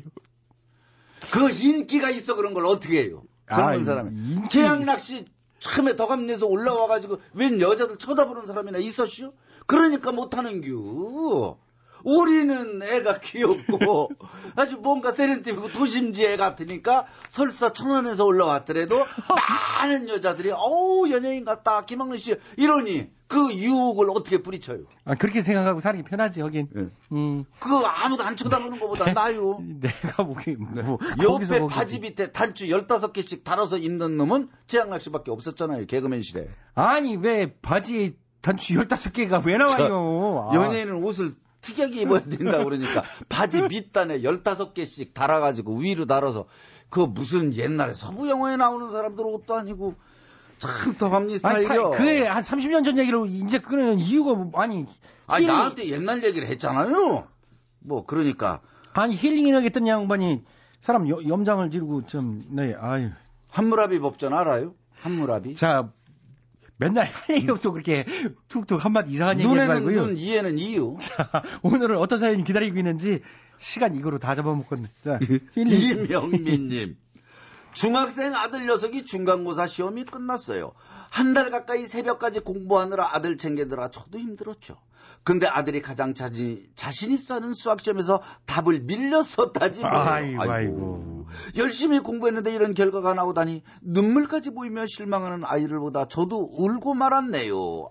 그 인기가 있어 그런 걸 어떻게 해요? 젊은 아, 사람이. 인기- 최양락 씨 처음에 덕암내서 올라와가지고 웬 여자들 쳐다보는 사람이나 있었슈? 그러니까 못하는규. 우리는 애가 귀엽고 아주 뭔가 세련되고 도심지 애 같으니까 설사 천안에서 올라왔더라도 많은 여자들이 어우 연예인 같다 김학래 씨 이러니 그 유혹을 어떻게 뿌리쳐요? 아, 그렇게 생각하고 사는 게 편하지, 하긴. 음, 그거 아무도 안 쳐다보는 것보다 나요. 내가 보기, 뭐, 거기서 옆에 거기- 바지 밑에 단추 15개씩 달아서 입는 놈은 최양락 씨밖에 없었잖아요. 개그맨실에. 아니, 왜 바지에 단추 15개가 왜 나와요? 아. 연예인은 옷을 특이하게 입어야 된다 그러니까 바지 밑단에 15개씩 달아가지고 위로 달아서 그 무슨 옛날에 서부 영화에 나오는 사람들 옷도 아니고 참 더합니 스타일이요. 사- 그게 한 30년 전 얘기로 이제 그거는 이유가 뭐, 아니. 아니 힐링- 나한테 옛날 얘기를 했잖아요. 뭐 그러니까 아니, 힐링을 하겠던 양반이 사람 여- 염장을 지르고 좀, 네, 아유. 한무라비 법전 알아요? 한무라비? 자, 맨날 할 얘기 없어 그렇게 툭툭 한마디 이상한 얘기 하지 눈에는 말고요. 눈, 이에는 이유. 자, 오늘은 어떤 사연이 기다리고 있는지 시간 이거로 다 잡아먹겠네. 자. 이명민님. 중학생 아들 녀석이 중간고사 시험이 끝났어요. 한 달 가까이 새벽까지 공부하느라 아들 챙기느라 저도 힘들었죠. 근데 아들이 가장 자신, 자신 있어 하는 수학시험에서 답을 밀려 썼다지. 뭐예요. 아이고, 아이고. 열심히 공부했는데 이런 결과가 나오다니 눈물까지 보이며 실망하는 아이를 보다 저도 울고 말았네요.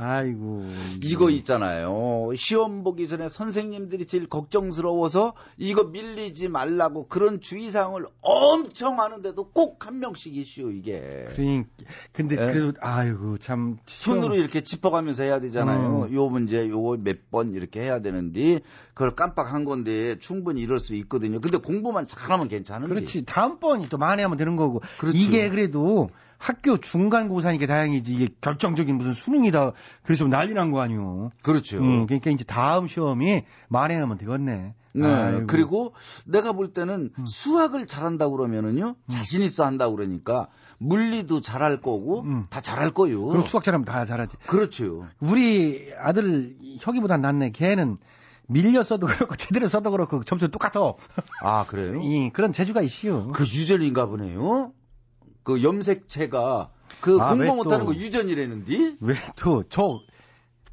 아이고. 이거 있잖아요. 시험 보기 전에 선생님들이 제일 걱정스러워서 이거 밀리지 말라고 그런 주의사항을 엄청 하는데도 꼭 한 명씩 이슈 이게. 그러니까, 근데 예? 그래도, 아이고, 참. 손으로 이렇게 짚어가면서 해야 되잖아요. 음. 요 문제 요거 몇 번 이렇게 해야 되는데 그걸 깜빡한 건데 충분히 이럴 수 있거든요. 근데 공부만 잘하면 괜찮은데. 그렇지. 다음번이 또 만회하면 되는 거고. 그렇죠. 이게 그래도 학교 중간고사니까 다행이지. 이게 결정적인 무슨 수능이다. 그래서 난리 난 거 아니오. 그렇죠. 음, 그러니까 이제 다음 시험이 만회하면 되겠네. 네. 아이고. 음. 그리고 내가 볼 때는 수학을 잘한다 그러면은요 자신 있어 한다 그러니까 물리도 잘할 거고 다 잘할 거요. 음. 그럼 수학 잘하면 다 잘하지. 그렇죠. 우리 아들 혁이보단 낫네. 걔는 밀려 써도 그렇고 제대로 써도 그렇고 점수 똑같아. 아 그래요? 이, 그런 재주가 있시요. 그 유전인가 보네요. 그 염색체가 그 아, 공부 왜 못하는 또- 거 유전이라는데. 왜 또 저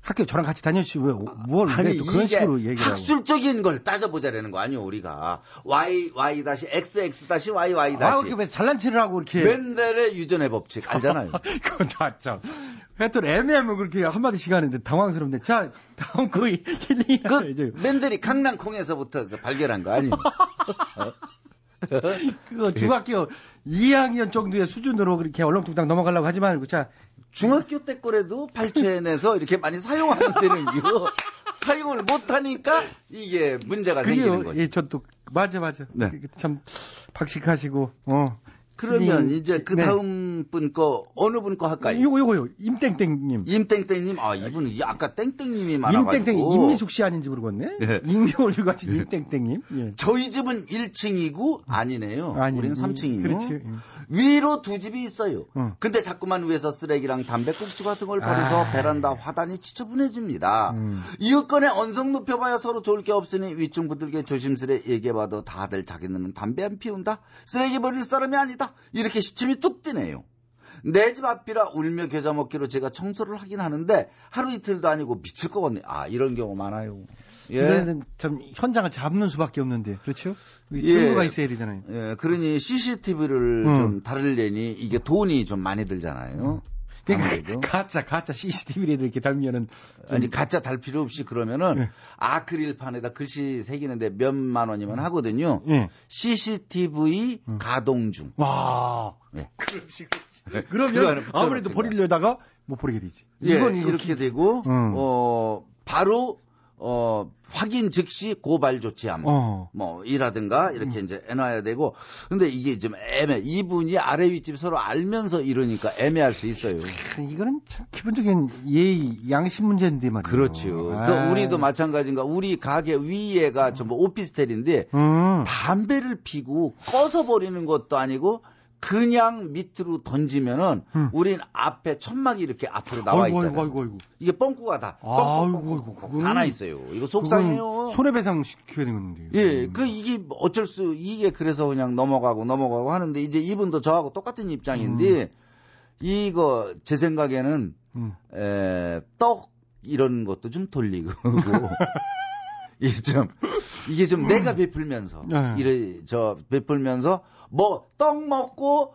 학교 저랑 같이 다녔지 왜 뭘 아니 또 그런 식으로 얘기를. 학술적인 걸 따져보자라는 거 아니요 우리가 y y 다시 x x 다시 y y 아, 다시 그렇게 왜 잘난 체를 하고 이렇게. 멘델의 유전의 법칙 알잖아요. 그건 다 참. 하여튼 애매하면 그렇게 한마디씩 하는데 당황스럽네. 자, 다음 거 힐링. 그 멘델이 강낭콩에서부터 그 발견한 거 아니에요? 그거 중학교 2학년 정도의 수준으로 그렇게 얼렁뚱땅 넘어가려고 하지 말고 자 중학교 때 거라도 발췌해내서 이렇게 많이 사용하는 데는 이거 사용을 못하니까 이게 문제가 생기는 그래요. 거죠. 예, 저도 맞아 맞아. 네. 참 박식하시고 어. 그러면 힐링. 이제 그 네. 다음 분거 어느 분 거 할까요? 요거 요거요. 임땡땡님. 임땡땡님 아 이분은 이 아까 땡땡님이 많아가지고 임땡땡 임미숙 씨 아닌지 모르겠네. 네. 익명을 가진 임땡땡님. 예. 저희 집은 1층이고 아니네요. 아니, 우리는 3층이요. 그렇지. 음. 위로 두 집이 있어요. 어. 근데 자꾸만 위에서 쓰레기랑 담배꽁초 같은 걸 버려서 아. 베란다 화단이 지저분해집니다. 음. 이웃간에 언성 높여봐야 서로 좋을 게 없으니 위층 분들께 조심스레 얘기해봐도 다들 자기는 담배 안 피운다. 쓰레기 버릴 사람이 아니다. 이렇게 시침이 뚝 뜨네요. 내 집 앞이라 울며 겨자 먹기로 제가 청소를 하긴 하는데 하루 이틀도 아니고 미칠 것 같네. 아 이런 경우 많아요. 예. 이거는 참 현장을 잡는 수밖에 없는데 그렇죠? 예. 증거가 있어야 되잖아요. 예, 그러니 CCTV를 음. 좀 다르려니 이게 돈이 좀 많이 들잖아요. 아무래도. 가짜 가짜 CCTV라도 이렇게 달면은 좀- 아니 가짜 달 필요 없이 그러면은 네. 아크릴판에다 글씨 새기는데 몇만 원이면 하거든요. 예. CCTV 음. 가동 중. 와. 네. 그렇지, 그렇지. 그러면. 아무래도 버리려다가 못 버리게 되지. 예, 이건 이렇게 되고 음. 어 바로 어 확인 즉시 고발 조치함. 어. 뭐 이라든가 이렇게 이제 해놔야 되고 근데 이게 좀 애매 이분이 아래 윗집 서로 알면서 이러니까 애매할 수 있어요. 이거는 참 기본적인 예의 양심 문제인데 말이야. 그렇죠. 아. 그 우리도 마찬가지인가 우리 가게 위에가 전부 오피스텔인데 음. 담배를 피고 꺼서 버리는 것도 아니고 그냥 밑으로 던지면은 우린 앞에 천막이 이렇게 앞으로 나와 음. 아이고, 있잖아요. 아이고, 아이고, 아이고. 이게 뻥꾸가 다 아이고, 아이고, 그거는- 하나 있어요. 이거 속상해요. 손해배상 시켜야 되는데. 예, 그 이게 어쩔 수 이게 그래서 그냥 넘어가고 넘어가고 하는데 이제 이분도 저하고 똑같은 입장인데 이거 제 생각에는 음. 에, 떡 이런 것도 좀 돌리고 이게 좀 이게 좀 내가 베풀면서 네. 이래 저 베풀면서 뭐 떡 먹고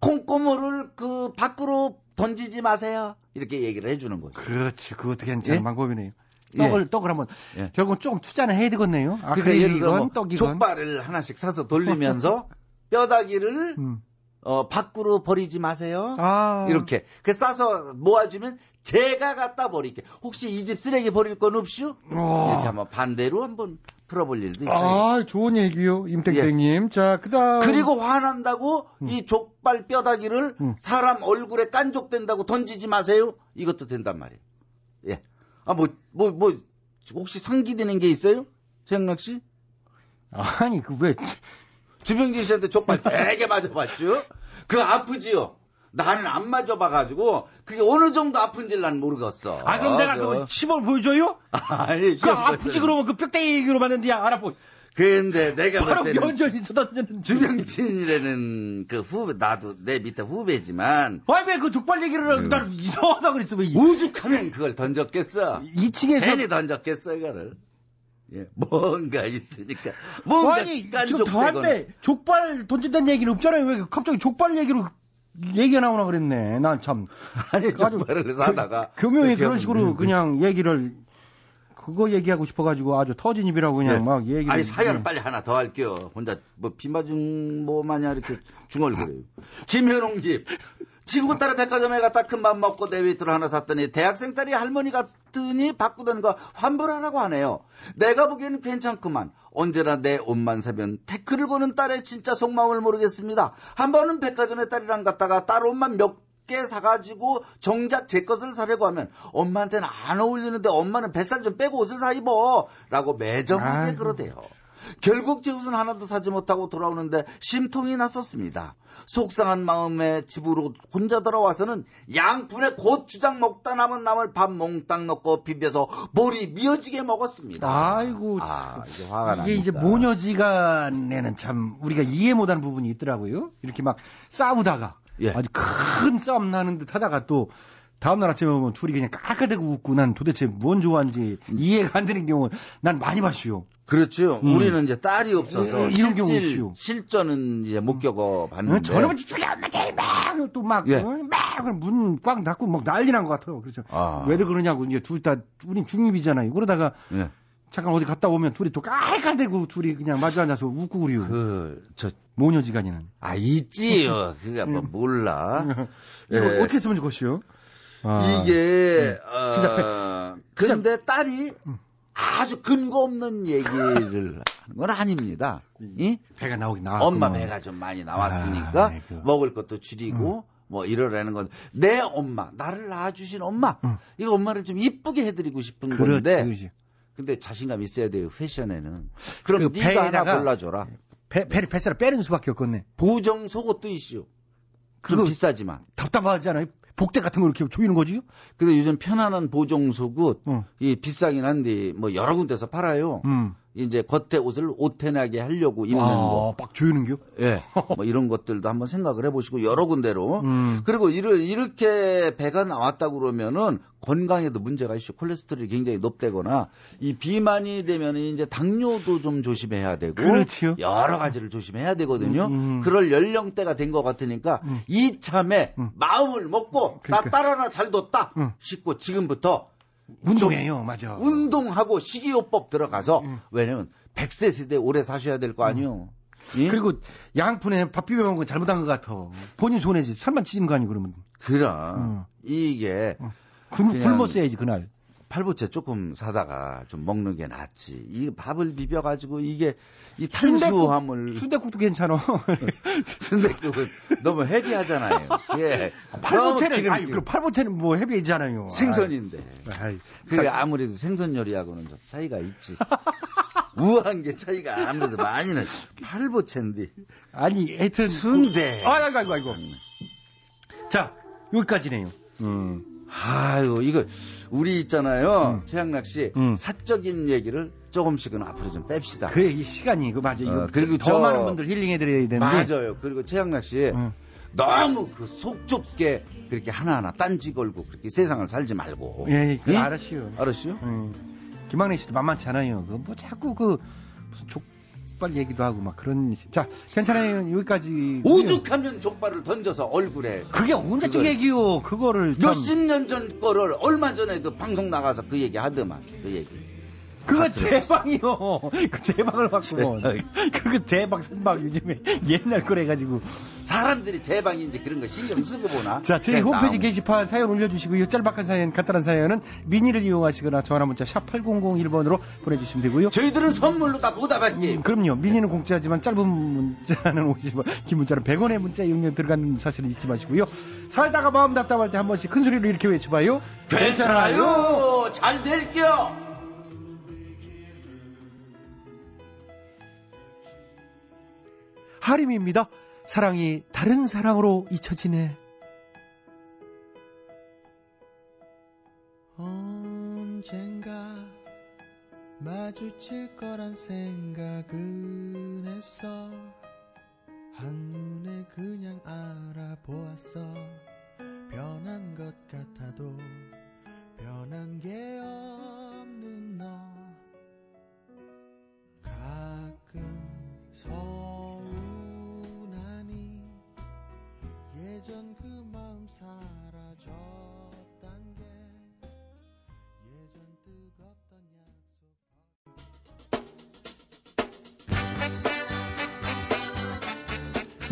콩고물을 그 밖으로 던지지 마세요 이렇게 얘기를 해주는 거죠. 그렇지. 그것도 괜찮은 예? 방법이네요. 예. 떡을, 떡을 한번, 예. 결국은 조금 투자는 해야 되겠네요. 그러니까 예를 들어 뭐 떡이건. 족발을 하나씩 사서 돌리면서 뼈다귀를 음. 어, 밖으로 버리지 마세요. 아. 이렇게. 그 싸서 모아주면 제가 갖다 버릴게. 혹시 이 집 쓰레기 버릴 건 없슈? 와. 이렇게 한번 반대로 한번 풀어볼 일도 있어요. 아, 좋은 얘기요. 임택생님. 자, 그 다음. 그리고 화난다고 이 족발 뼈다귀를 음. 사람 얼굴에 깐족된다고 던지지 마세요. 이것도 된단 말이에요. 예. 아, 뭐, 뭐, 뭐, 혹시 상기되는 게 있어요? 최영락 씨? 아니, 그 왜. 주병진 씨한테 족발 되게 맞아봤죠? 그거 아프지요? 나는 안 맞아 봐가지고 그게 어느 정도 아픈지 난 모르겠어. 아, 그럼 내가 그- 그 시범 보여줘요? 아니, 그 아프지. 그러면 그 뼈대기 얘기로 봤는데 야, 알아보. 근데 내가 볼 바로 면전이 던지는 주병진이라는 그 후배 나도 내 밑에 후배지만 아니 왜그 족발 얘기를 난 이상하다 그랬어 왜 오죽하면 그걸 던졌겠어 2층에서 괜히 던졌겠어 이거를 예, 뭔가 있으니까 뭔가 아니 지금 담배 족발 던진다는 얘기는 없잖아요 왜 갑자기 족발 얘기로 얘기가 나오나 그랬네. 난 참. 아니 족발을 사다가 교묘히 그렇게 그런 식으로 하면 그냥 얘기를 그거 얘기하고 싶어가지고 아주 터진 입이라고 그냥 네. 막 얘기를 아니 사연 예. 빨리 하나 더 할게요. 혼자 뭐 비 맞은 뭐 마냥 이렇게 중얼거려요. 김현웅 집 친구 딸의 백화점에 갔다 큰 맘 먹고 내외투를 하나 샀더니 대학생 딸이 할머니 같으니 바꾸던 거 환불하라고 하네요. 내가 보기에는 괜찮구만. 언제나 내 옷만 사면 태클을 거는 딸의 진짜 속마음을 모르겠습니다. 한 번은 백화점에 딸이랑 갔다가 딸 옷만 몇 개 사가지고 정작 제 것을 사려고 하면 엄마한테는 안 어울리는데 엄마는 뱃살 좀 빼고 옷을 사 입어 라고 매정하게. 그러대요. 결국 제 옷은 하나도 사지 못하고 돌아오는데 심통이 났었습니다. 속상한 마음에 집으로 혼자 돌아와서는 양푼에 고추장 먹다 남은 남을 밥 몽땅 넣고 비벼서 머리 미어지게 먹었습니다. 아이고 아, 이제 화가 이게 나니까. 이제 모녀지간에는 참 우리가 이해 못하는 부분이 있더라고요. 이렇게 막 싸우다가 예. 아주 큰 싸움 나는 듯 하다가 또 다음날 아침에 보면 둘이 그냥 깔깔대고 웃고 난 도대체 뭔 좋아하는지 이해가 안 되는 경우 난 많이 봤어요. 그렇죠. 음. 우리는 이제 딸이 없어서 예, 이런 경우 실질, 있어요. 실전은 이제 못 겪어봤는데. 어, 저놈은 진짜 엄마 막또막 예. 문꽉 닫고 막 난리 난 것 같아요. 그래서 아. 왜들 그러냐고 이제 둘 다 우린 중립이잖아요. 그러다가 예. 잠깐 어디 갔다 오면 둘이 또 깔깔대고 둘이 그냥 마주 앉아서 웃고 그래요. 그, 저, 모녀지간이는. 아, 있지요. 그게 뭐 몰라. 이거 예. 어떻게 쓰면 좋겠어요? 아. 이게, 음. 어, 진짜 배- 근데 딸이 아주 근거 없는 얘기를 하는 건 아닙니다. 이? 배가 나오긴 나왔고. 엄마 배가 좀 많이 나왔으니까 아. 먹을 것도 줄이고 뭐 이러라는 건 내 엄마 나를 낳아주신 엄마 이거 엄마를 좀 이쁘게 해드리고 싶은 그렇지, 건데 그렇지. 근데 자신감 있어야 돼요 패션에는 그럼 그 네가 하나 골라줘라 배, 배를 뱃살을 빼는 수밖에 없겠네. 보정 속옷도 이슈 그거 비싸지만 답답하지 않아요? 복대 같은 거 이렇게 조이는 거지? 근데 요즘 편안한 보정 속옷 어. 이 비싸긴 한데 뭐 여러 군데서 팔아요 음. 이제 겉에 옷을 옷태나게 하려고 입는 아, 거. 막 조이는겨? 예. 뭐 이런 것들도 한번 생각을 해보시고 여러 군데로. 음. 그리고 이르- 이렇게 배가 나왔다고 그러면은 건강에도 문제가 있어. 콜레스테롤이 굉장히 높다거나 이 비만이 되면 이제 당뇨도 좀 조심해야 되고. 그렇지요. 여러 가지를 조심해야 되거든요. 음, 음. 그럴 연령대가 된 것 같으니까 이참에 마음을 먹고 그러니까. 나 딸 하나 잘 뒀다 싶고 지금부터 운동해요, 맞아. 운동하고 식이요법 들어가서 왜냐면 100세 세대 오래 사셔야 될 거 아니요. 예? 그리고 양푼에 밥 비벼 먹은 건 잘못한 것 같아. 본인 손해지. 살만 찢은 거 아니고 그러면. 그럼 이게 굶, 그냥 굶었어야지 그날. 팔보채 조금 사다가 좀 먹는 게 낫지. 이 밥을 비벼 가지고 이게 이 탄수화물 순대국도 괜찮아. 순대국은 너무 헤비하잖아요. 예. 팔보채는 너무 아니 기름기- 그 팔보채는 뭐 헤비이잖아요. 생선인데. 아이, 그게 자, 아무래도 생선 요리하고는 좀 차이가 있지. 우아한 게 차이가 아무래도 많이 나지. 팔보채인데. 아니 하여튼 순대. 아이고 아이고 아이고. 자 여기까지네요. 음. 아유, 이거, 우리 있잖아요. 최양락 씨. 사적인 얘기를 조금씩은 앞으로 좀 뺍시다. 그래 이 시간이 그 맞아. 이거 어, 그리고 더 저- 많은 분들 힐링해 드려야 되는데. 맞아요. 그리고 최양락 씨. 너무 그속 좁게 그렇게 하나하나 딴지 걸고 그렇게 세상을 살지 말고. 예, 그 예? 알았어요. 알았어요? 김학래 씨도 만만치 않아요. 그 뭐 자꾸 그 무슨 족 발 얘기도 하고 막 그런. 자 괜찮아요. 여기까지. 오죽하면 족발을 던져서 얼굴에. 그게 언제적 그걸- 얘기요? 그거를 참- 몇십 년 전 거를 얼마 전에도 방송 나가서 그 얘기 하더만. 그 얘기. 그거 제방이요. 그 제방을 받고. 그거 제방 선방 요즘에 옛날 거래 가지고. 사람들이 제방인지 그런 거 신경 쓰고 보나? 자, 저희 홈페이지 나오고. 게시판 사연 올려주시고요. 짤막한 사연, 간단한 사연은 미니를 이용하시거나 전화 문자 샵 8001번으로 보내주시면 되고요. 저희들은 선물로 다 보답할게요. 음, 그럼요. 미니는 공짜지만 짧은 문자는 50원, 긴 문자는 100원의 문자 이용료 들어가는 사실을 잊지 마시고요. 살다가 마음 답답할 때 한 번씩 큰 소리로 이렇게 외쳐봐요. 괜찮아요. 잘 될게요. 하림입니다. 사랑이 다른 사랑으로 잊혀지네. 언젠가 마주칠 거란 생각은 했어 한눈에 그냥 알아보았어 변한 것 같아도 변한 게 마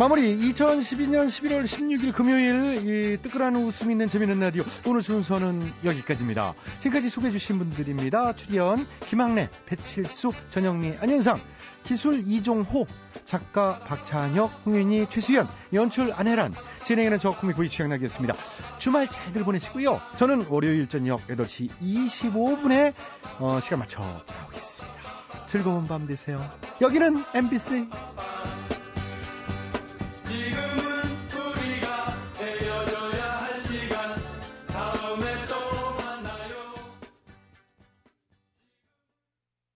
마무리 2012년 11월 16일 금요일 이 뜨끈한 웃음 있는 재미있는 라디오 오늘 순서는 여기까지입니다. 지금까지 소개해 주신 분들입니다. 출연 김학래, 배칠수, 전영미, 안현상, 기술 이종호, 작가 박찬혁, 홍윤희, 최수연, 연출 안혜란, 진행하는 저 코믹보이 최양락이었습니다. 주말 잘들 보내시고요. 저는 월요일 저녁 8시 25분에 어, 시간 맞춰 돌아오겠습니다. 즐거운 밤 되세요. 여기는 MBC